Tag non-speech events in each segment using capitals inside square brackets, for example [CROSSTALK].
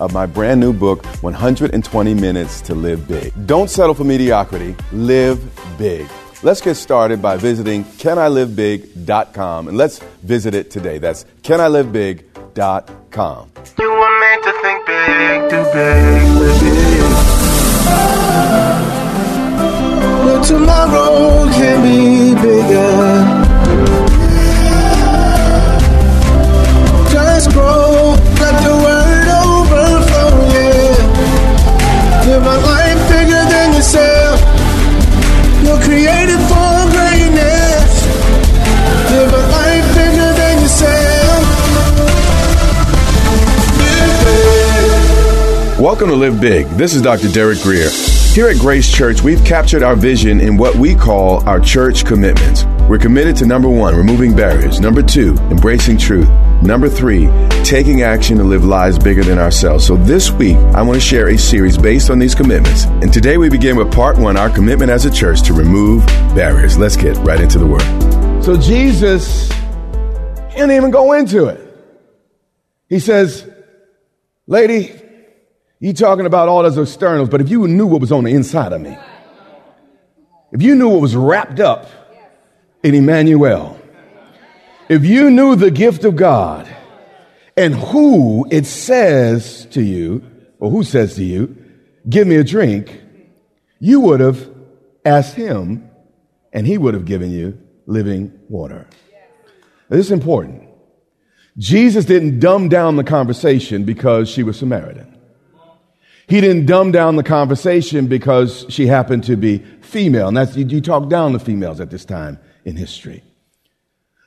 of my brand new book, 120 Minutes to Live Big. Don't settle for mediocrity, live big. Let's get started by visiting canilivebig.com and let's visit it today. That's canilivebig.com. You were meant to think big, do big, live big. But tomorrow Welcome to Live Big. This is Dr. Derek Grier. Here at Grace Church, we've captured our vision in what we call our church commitments. We're committed to number one, removing barriers. Number two, embracing truth. Number three, taking action to live lives bigger than ourselves. So this week, I want to share a series based on these commitments. And today we begin with part one, our commitment as a church to remove barriers. Let's get right into the word. So Jesus, didn't even go into it. He says, Lady, you talking about all those externals, but if you knew what was on the inside of me, if you knew what was wrapped up in Emmanuel, if you knew the gift of God and who it says to you, or who says to you, give me a drink, you would have asked him and he would have given you living water. Now, This is important. Jesus didn't dumb down the conversation because she was Samaritan. He didn't dumb down the conversation because she happened to be female. And that's, you, you talk down to females at this time in history.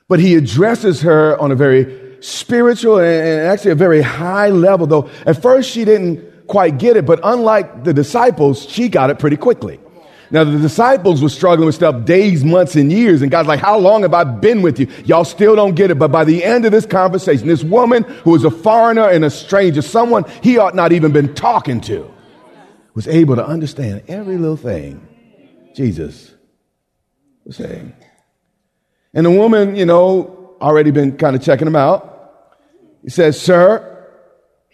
But he addresses her on a very spiritual and and actually a very high level, though at first she didn't quite get it, but unlike the disciples, she got it pretty quickly. Now, the disciples were struggling with stuff days, months, and years. And God's like, How long have I been with you? Y'all still don't get it. But by the end of this conversation, this woman who was a foreigner and a stranger, someone he ought not even been talking to, was able to understand every little thing Jesus was saying. And the woman, you know, already been kind of checking him out. He says, Sir,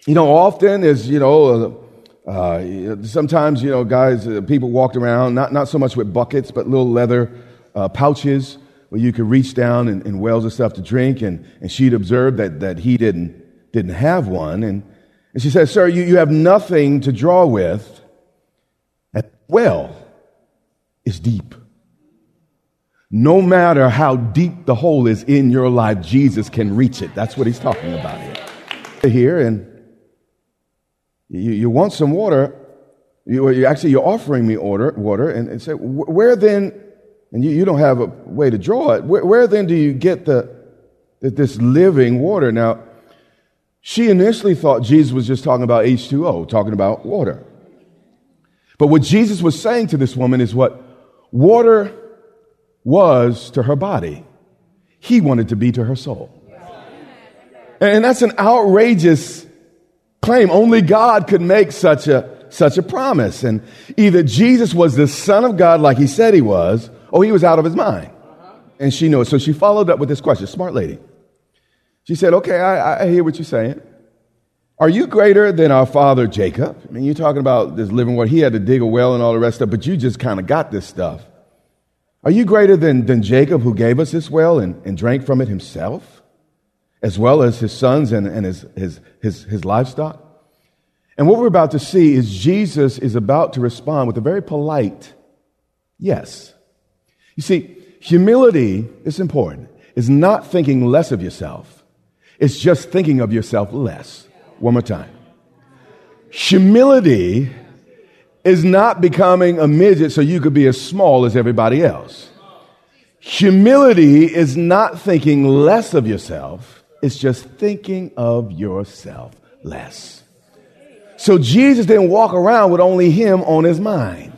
you know, often is, you know, uh, sometimes, you know, guys, uh, people walked around, not, not so much with buckets, but little leather uh, pouches where you could reach down and, wells of stuff to drink. And, and she'd observed that, that he didn't, didn't have one. And, and she says, Sir, you, you have nothing to draw with. And well is deep. No matter how deep the hole is in your life, Jesus can reach it. That's what he's talking about here. Here, and you, you want some water. You, you actually, you're offering me order, water, and, and say, where then, and you, you don't have a way to draw it, where, where then do you get the, this living water? Now, she initially thought Jesus was just talking about H2O, talking about water. But what Jesus was saying to this woman is what water was to her body, he wanted to be to her soul. And that's an outrageous claim. Only God could make such a, such a promise. And either Jesus was the Son of God like he said he was, or he was out of his mind. And she knew it. So she followed up with this question. Smart lady. She said, Okay, I, I hear what you're saying. Are you greater than our father Jacob? I mean, you're talking about this living water. He had to dig a well and all the rest of it, but you just kind of got this stuff. Are you greater than, than Jacob who gave us this well and, and drank from it himself, as well as his sons and, and his, his, his, his livestock? And what we're about to see is Jesus is about to respond with a very polite yes. You see, humility is important. It's not thinking less of yourself. It's just thinking of yourself less. One more time. Humility is not becoming a midget so you could be as small as everybody else. Humility is not thinking less of yourself. It's just thinking of yourself less. So Jesus didn't walk around with only him on his mind.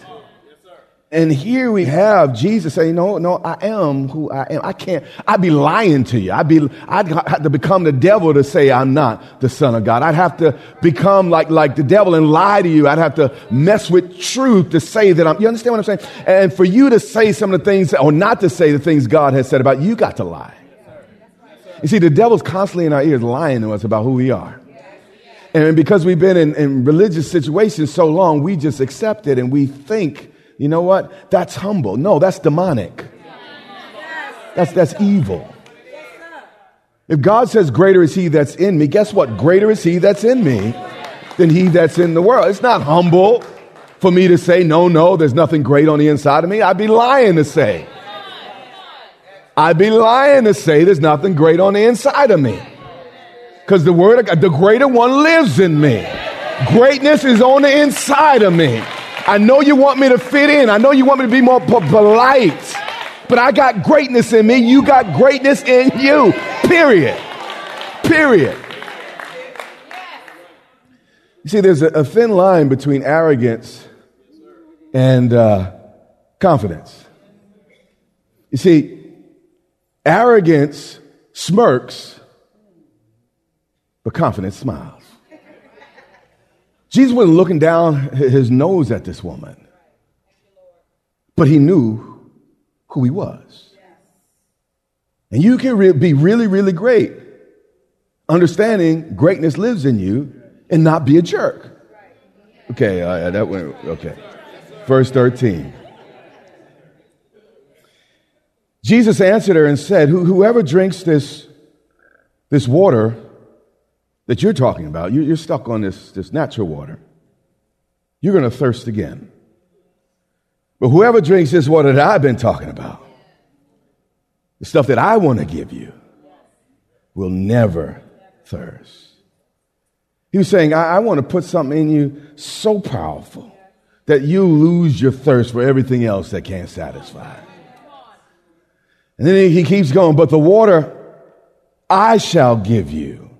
And here we have Jesus saying, no, no, I am who I am. I can't, I'd be lying to you. I'd be, I'd have to become the devil to say I'm not the son of God. I'd have to become like, like the devil and lie to you. I'd have to mess with truth to say that I'm, you understand what I'm saying? And for you to say some of the things or not to say the things God has said about you, you got to lie. You see, the devil's constantly in our ears lying to us about who we are. And because we've been in, in religious situations so long, we just accept it and we think you know what? That's humble. No, that's demonic. That's, that's evil. If God says, Greater is he that's in me, guess what? Greater is he that's in me than he that's in the world. It's not humble for me to say, No, no, there's nothing great on the inside of me. I'd be lying to say. I'd be lying to say there's nothing great on the inside of me. Because the word God, the greater one lives in me. Greatness is on the inside of me. I know you want me to fit in. I know you want me to be more polite. But I got greatness in me. You got greatness in you. Period. Period. You see, there's a, a thin line between arrogance and uh, confidence. You see, arrogance smirks, but confidence smiles. Jesus wasn't looking down his nose at this woman, but he knew who he was. And you can re- be really, really great, understanding greatness lives in you and not be a jerk. Okay, uh, that went, okay. Verse 13. Jesus answered her and said, Whoever drinks this, this water that you're talking about, you're stuck on this, this natural water, you're going to thirst again. But whoever drinks this water that I've been talking about, the stuff that I want to give you, will never thirst. He was saying, I, I want to put something in you so powerful that you lose your thirst for everything else that can't satisfy. And then he keeps going, but the water I shall give you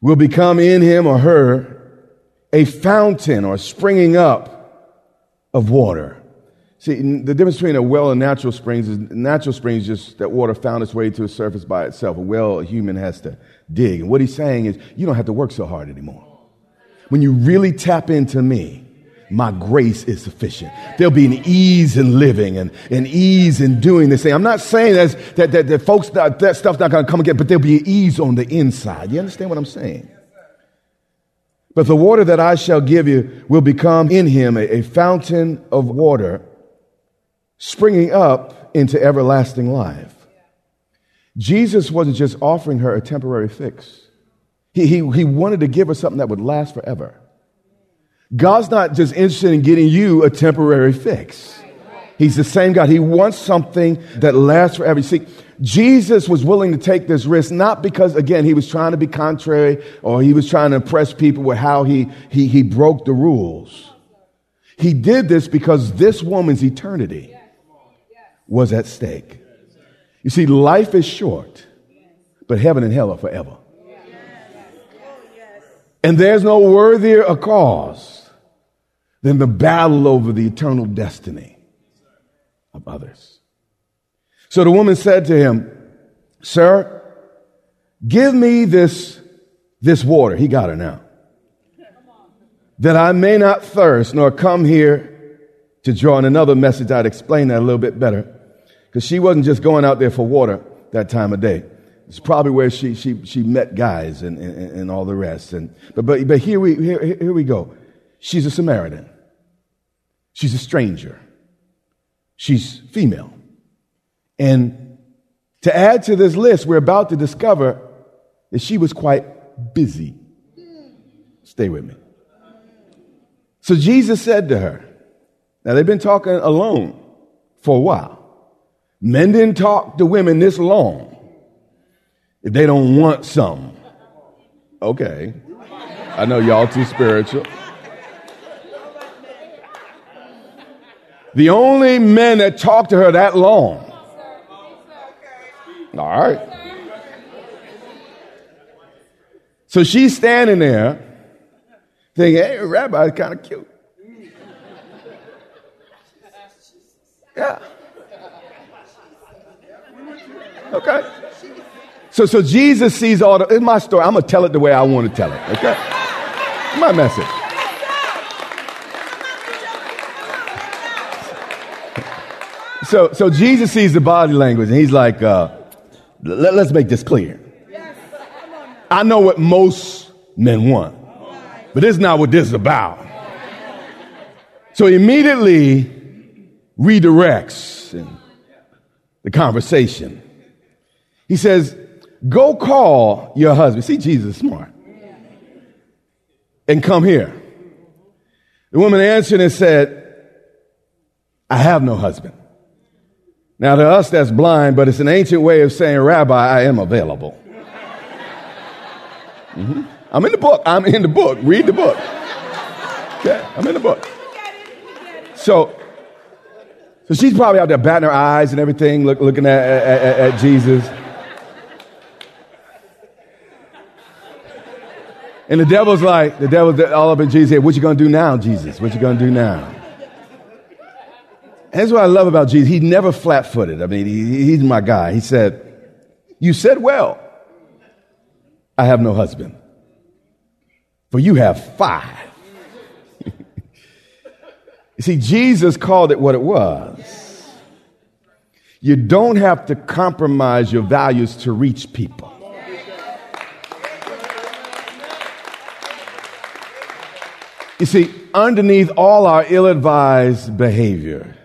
will become in him or her a fountain or springing up of water. See, the difference between a well and natural springs is natural springs just that water found its way to the surface by itself. A well, a human has to dig. And what he's saying is, you don't have to work so hard anymore. When you really tap into me, my grace is sufficient. There'll be an ease in living and an ease in doing this thing. I'm not saying that, that, that, that folks, that, that stuff's not going to come again, but there'll be an ease on the inside. You understand what I'm saying? But the water that I shall give you will become in him a, a fountain of water springing up into everlasting life. Jesus wasn't just offering her a temporary fix. He, he, he wanted to give her something that would last forever. God's not just interested in getting you a temporary fix. He's the same God. He wants something that lasts forever. You see, Jesus was willing to take this risk, not because, again, he was trying to be contrary or he was trying to impress people with how he, he, he broke the rules. He did this because this woman's eternity was at stake. You see, life is short, but heaven and hell are forever. And there's no worthier a cause than the battle over the eternal destiny of others. So the woman said to him, Sir, give me this, this water. He got her now. that I may not thirst nor come here to draw. In another message, I'd explain that a little bit better. Because she wasn't just going out there for water that time of day. It's probably where she, she, she met guys and, and, and all the rest. And, but, but, but here, we, here, here we go. She's a Samaritan. She's a stranger. She's female. And to add to this list, we're about to discover that she was quite busy. Stay with me. So Jesus said to her, now they've been talking alone for a while. Men didn't talk to women this long if they don't want some. Okay. I know y'all too spiritual. The only men that talked to her that long. All right. So she's standing there thinking, hey, Rabbi is kind of cute. Yeah. Okay. So, so Jesus sees all the, in my story, I'm going to tell it the way I want to tell it. Okay. My message. So, so Jesus sees the body language and he's like, uh, let, let's make this clear. I know what most men want, but this is not what this is about. So he immediately redirects the conversation. He says, Go call your husband. See, Jesus smart. And come here. The woman answered and said, I have no husband. Now, to us, that's blind, but it's an ancient way of saying, Rabbi, I am available. Mm-hmm. I'm in the book. I'm in the book. Read the book. Okay, I'm in the book. So, so she's probably out there batting her eyes and everything, look, looking at, at, at, at Jesus. And the devil's like, the devil's all up in Jesus' head. What you gonna do now, Jesus? What you gonna do now? That's what I love about Jesus. He's never flat footed. I mean, he, he's my guy. He said, You said well, I have no husband, for you have five. [LAUGHS] you see, Jesus called it what it was. You don't have to compromise your values to reach people. You see, underneath all our ill advised behavior,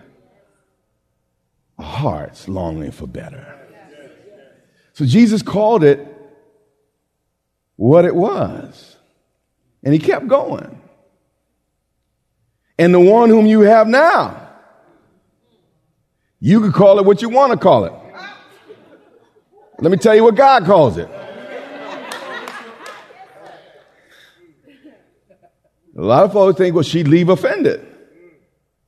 hearts longing for better. So Jesus called it what it was. And he kept going. And the one whom you have now, you could call it what you want to call it. Let me tell you what God calls it. A lot of folks think, well, she'd leave offended.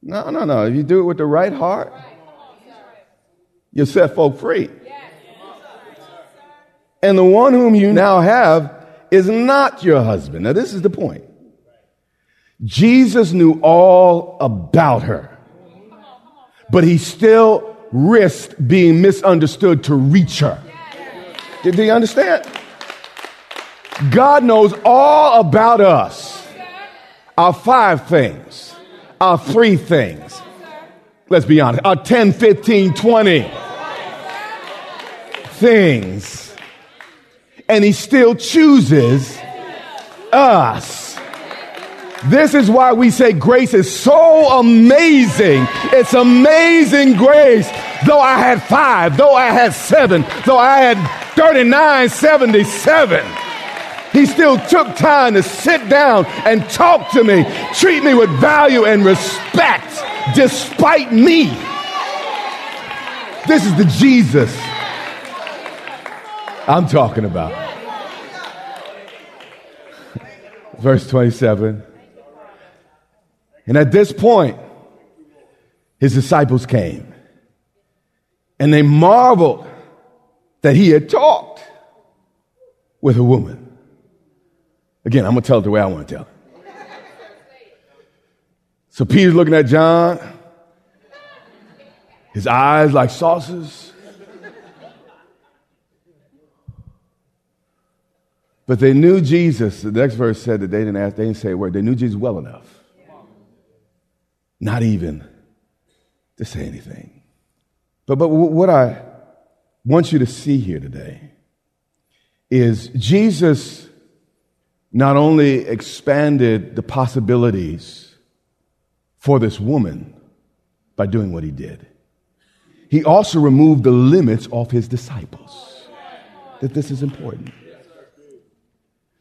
No, no, no. If you do it with the right heart, you set folk free. And the one whom you now have is not your husband. Now, this is the point. Jesus knew all about her, but he still risked being misunderstood to reach her. Did you understand? God knows all about us. Our five things, our three things. Let's be honest, our 10, 15, 20 things. And he still chooses us. This is why we say grace is so amazing. It's amazing grace. Though I had five, though I had seven, though I had 3977, he still took time to sit down and talk to me, treat me with value and respect despite me. This is the Jesus I'm talking about. Verse 27. And at this point, his disciples came and they marveled that he had talked with a woman. Again, I'm going to tell it the way I want to tell it. So Peter's looking at John, his eyes like saucers. But they knew Jesus. The next verse said that they didn't ask, they didn't say a word. They knew Jesus well enough. Not even to say anything. But, but what I want you to see here today is Jesus not only expanded the possibilities for this woman by doing what he did, he also removed the limits of his disciples. That this is important.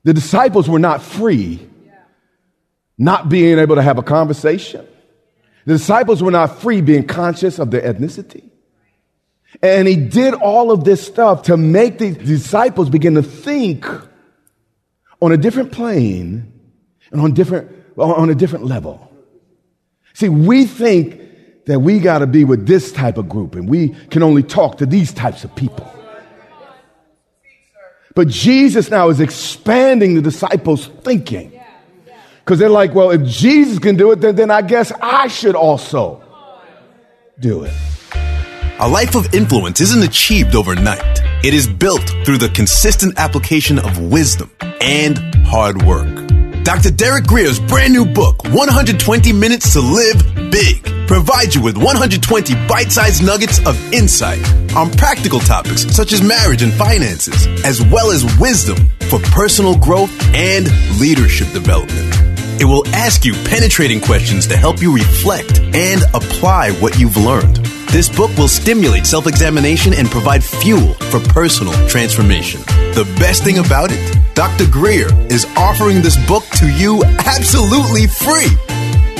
The disciples were not free, not being able to have a conversation. The disciples were not free being conscious of their ethnicity. And he did all of this stuff to make the disciples begin to think on a different plane and on different, on a different level. See, we think that we got to be with this type of group and we can only talk to these types of people. But Jesus now is expanding the disciples' thinking. Because they're like, well, if Jesus can do it, then, then I guess I should also do it. A life of influence isn't achieved overnight. It is built through the consistent application of wisdom and hard work. Dr. Derek Grier's brand new book, 120 Minutes to Live Big, provides you with 120 bite sized nuggets of insight on practical topics such as marriage and finances, as well as wisdom for personal growth and leadership development. It will ask you penetrating questions to help you reflect and apply what you've learned. This book will stimulate self examination and provide fuel for personal transformation. The best thing about it, Dr. Grier is offering this book to you absolutely free.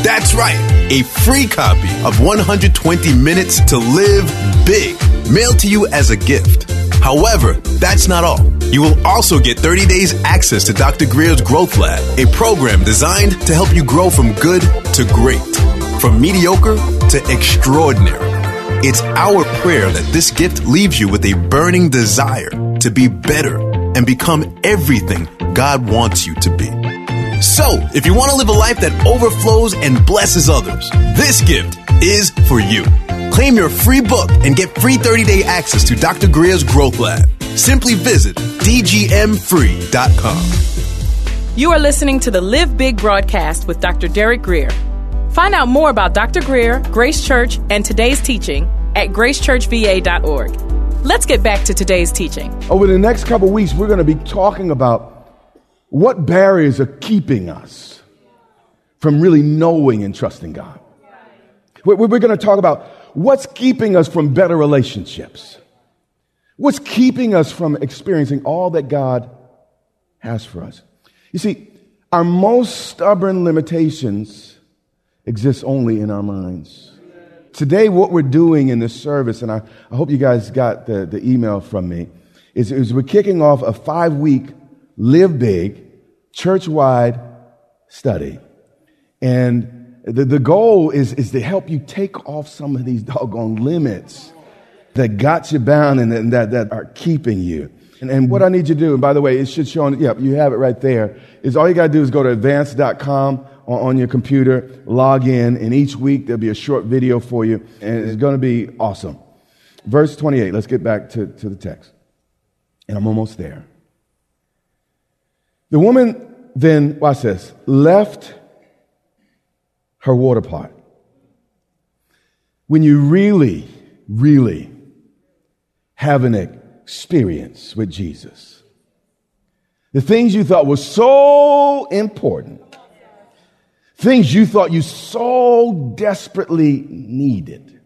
That's right, a free copy of 120 Minutes to Live Big, mailed to you as a gift. However, that's not all. You will also get 30 days access to Dr. Grier's Growth Lab, a program designed to help you grow from good to great, from mediocre to extraordinary. It's our prayer that this gift leaves you with a burning desire to be better and become everything God wants you to be. So, if you want to live a life that overflows and blesses others, this gift is for you. Claim your free book and get free 30 day access to Dr. Grier's Growth Lab. Simply visit dgmfree.com. You are listening to the Live Big broadcast with Dr. Derek Grier. Find out more about Dr. Grier, Grace Church, and today's teaching at gracechurchva.org. Let's get back to today's teaching. Over the next couple weeks, we're going to be talking about what barriers are keeping us from really knowing and trusting God. We're going to talk about what's keeping us from better relationships. What's keeping us from experiencing all that God has for us? You see, our most stubborn limitations exist only in our minds. Today, what we're doing in this service, and I, I hope you guys got the, the email from me, is, is we're kicking off a five week Live Big church wide study. And the, the goal is, is to help you take off some of these [LAUGHS] doggone limits that got you bound and that, that are keeping you. And, and what I need you to do, and by the way, it should show on, yeah, you have it right there, is all you got to do is go to advance.com on, your computer, log in, and each week there'll be a short video for you, and it's going to be awesome. Verse 28, let's get back to, to the text. And I'm almost there. The woman then, watch this, left her water pot. When you really, really have an experience with Jesus, the things you thought were so important, things you thought you so desperately needed,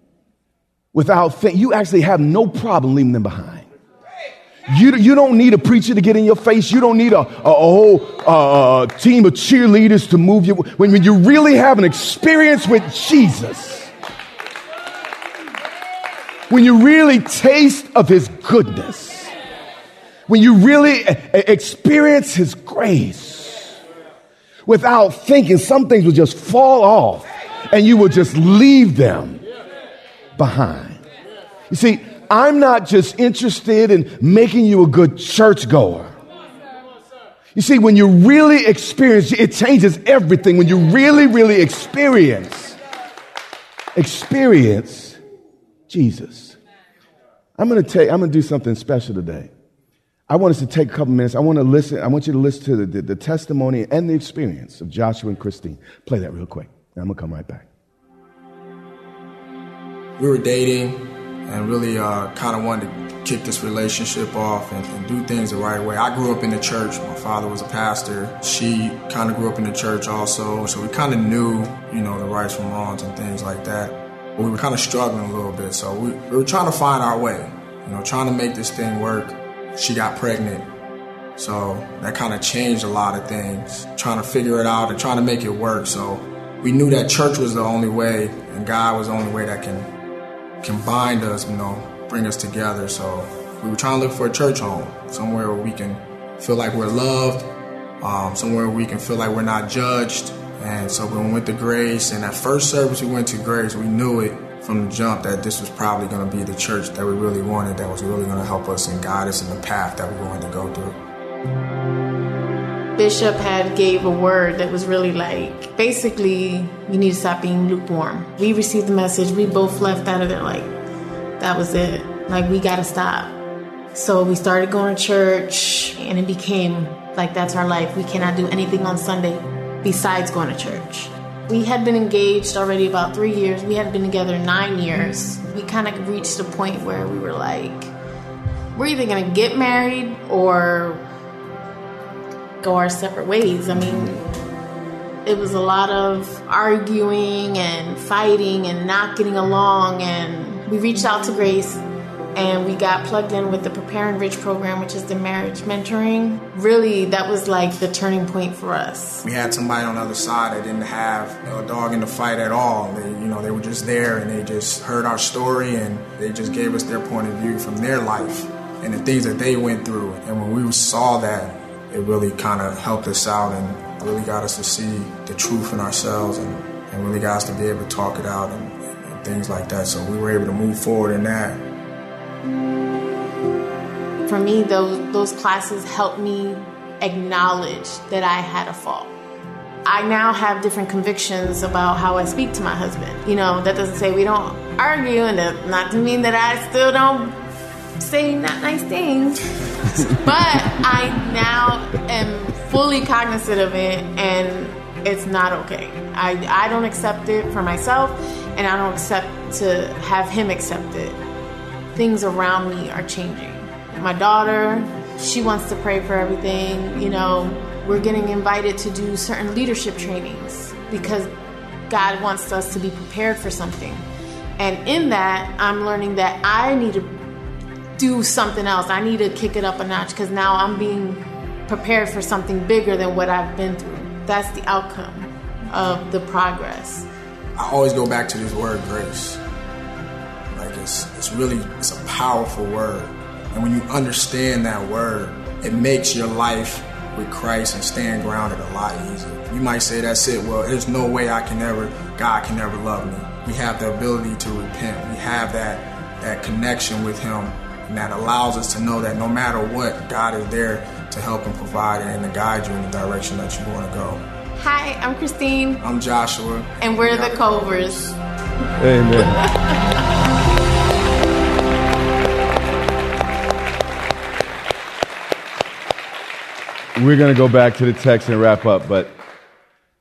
without think, you actually have no problem leaving them behind. You, you don't need a preacher to get in your face. You don't need a, a, a whole uh, uh, team of cheerleaders to move you. When, when you really have an experience with Jesus, when you really taste of his goodness, when you really experience his grace without thinking, some things will just fall off and you will just leave them behind. You see, I'm not just interested in making you a good churchgoer. You see, when you really experience, it changes everything. When you really, really experience, experience Jesus. I'm going to tell you, I'm going to do something special today. I want us to take a couple minutes. I want to listen. I want you to listen to the, the, the testimony and the experience of Joshua and Christine. Play that real quick. I'm gonna come right back. We were dating and really uh, kind of wanted to kick this relationship off and, and, do things the right way. I grew up in the church. My father was a pastor. She kind of grew up in the church also. So we kind of knew, you know, the rights from wrongs and things like that. But we were kind of struggling a little bit. So we, we were trying to find our way, you know, trying to make this thing work. She got pregnant. So that kind of changed a lot of things, trying to figure it out and trying to make it work. So we knew that church was the only way and God was the only way that can can bind us, you know, bring us together. So we were trying to look for a church home, somewhere where we can feel like we're loved, um, somewhere where we can feel like we're not judged. And so when we went to Grace, and that first service we went to Grace, we knew it from the jump that this was probably going to be the church that we really wanted, that was really going to help us and guide us in the path that we wanted to go through. Bishop had gave a word that was really like, basically, we need to stop being lukewarm. We received the message, we both left out of there like, that was it. Like, we got to stop. So we started going to church, and it became like that's our life. We cannot do anything on Sunday besides going to church. We had been engaged already about three years. We had been together nine years. We kind of reached a point where we were like, we're either going to get married or go our separate ways. I mean, it was a lot of arguing and fighting and not getting along. And we reached out to Grace and we got plugged in with the Prepare Enrich program, which is the marriage mentoring. Really, that was like the turning point for us. We had somebody on the other side that didn't have you know, a dog in the fight at all. They, you know, they were just there and they just heard our story and they just gave us their point of view from their life and the things that they went through. And when we saw that, it really kind of helped us out and really got us to see the truth in ourselves and, and really got us to be able to talk it out and, and things like that. So we were able to move forward in that. For me, those, those classes helped me acknowledge that I had a fault. I now have different convictions about how I speak to my husband. You know, that doesn't say we don't argue, and not to mean that I still don't say not nice things. [LAUGHS] but I now am fully cognizant of it and it's not okay. I, I don't accept it for myself and I don't accept to have him accept it. Things around me are changing. My daughter, she wants to pray for everything. You know, we're getting invited to do certain leadership trainings because God wants us to be prepared for something. And in that, I'm learning that I need to do something else. I need to kick it up a notch because now I'm being prepared for something bigger than what I've been through. That's the outcome of the progress. I always go back to this word grace. Like it's it's really it's a powerful word. And when you understand that word, it makes your life with Christ and staying grounded a lot easier. You might say that's it. Well, there's no way I can ever God can never love me. We have the ability to repent. We have that that connection with him and that allows us to know that no matter what, God is there to help and provide and to guide you in the direction that you want to go. Hi, I'm Christine. I'm Joshua. And we're the Covers. Amen. [LAUGHS] We're going to go back to the text and wrap up, but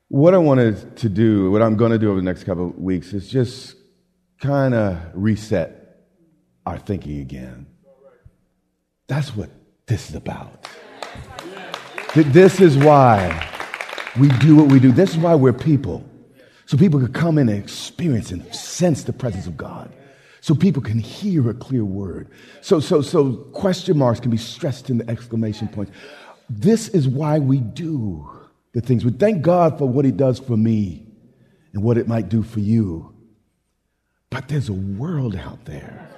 what I wanted to do, what I'm going to do over the next couple of weeks is just kind of reset our thinking again. That's what this is about. This is why we do what we do. This is why we're people. So people can come in and experience and sense the presence of God. So people can hear a clear word. So, so, so question marks can be stressed into exclamation points. This is why we do the things. We thank God for what He does for me and what it might do for you. But there's a world out there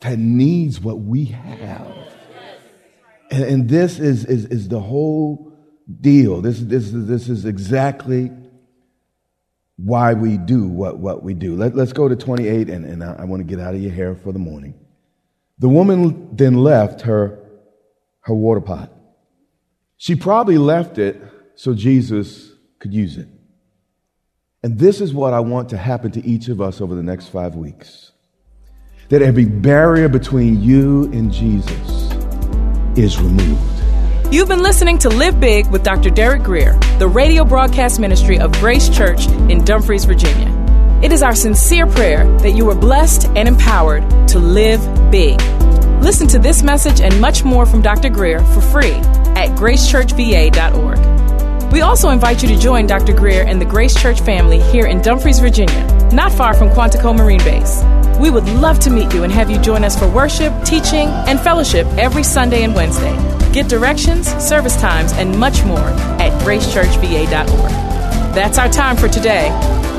that needs what we have. And, and this is, is, is the whole deal. This, this, this is exactly why we do what, what we do. Let, us go to 28, and, and I, I want to get out of your hair for the morning. The woman then left her, her water pot. She probably left it so Jesus could use it. And this is what I want to happen to each of us over the next five weeks that every barrier between you and Jesus is removed. You've been listening to Live Big with Dr. Derek Grier, the radio broadcast ministry of Grace Church in Dumfries, Virginia. It is our sincere prayer that you are blessed and empowered to live big. Listen to this message and much more from Dr. Grier for free at gracechurchva.org. We also invite you to join Dr. Grier and the Grace Church family here in Dumfries, Virginia, not far from Quantico Marine Base. We would love to meet you and have you join us for worship, teaching, and fellowship every Sunday and Wednesday. Get directions, service times, and much more at gracechurchva.org. That's our time for today.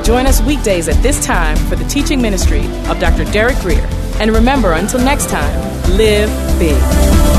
Join us weekdays at this time for the teaching ministry of Dr. Derek Grier. And remember, until next time, live big.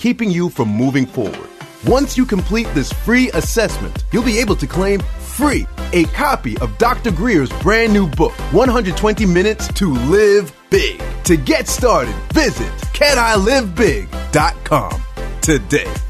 keeping you from moving forward. Once you complete this free assessment, you'll be able to claim free a copy of Dr. Grier's brand new book, 120 Minutes to Live Big. To get started, visit canilivebig.com today.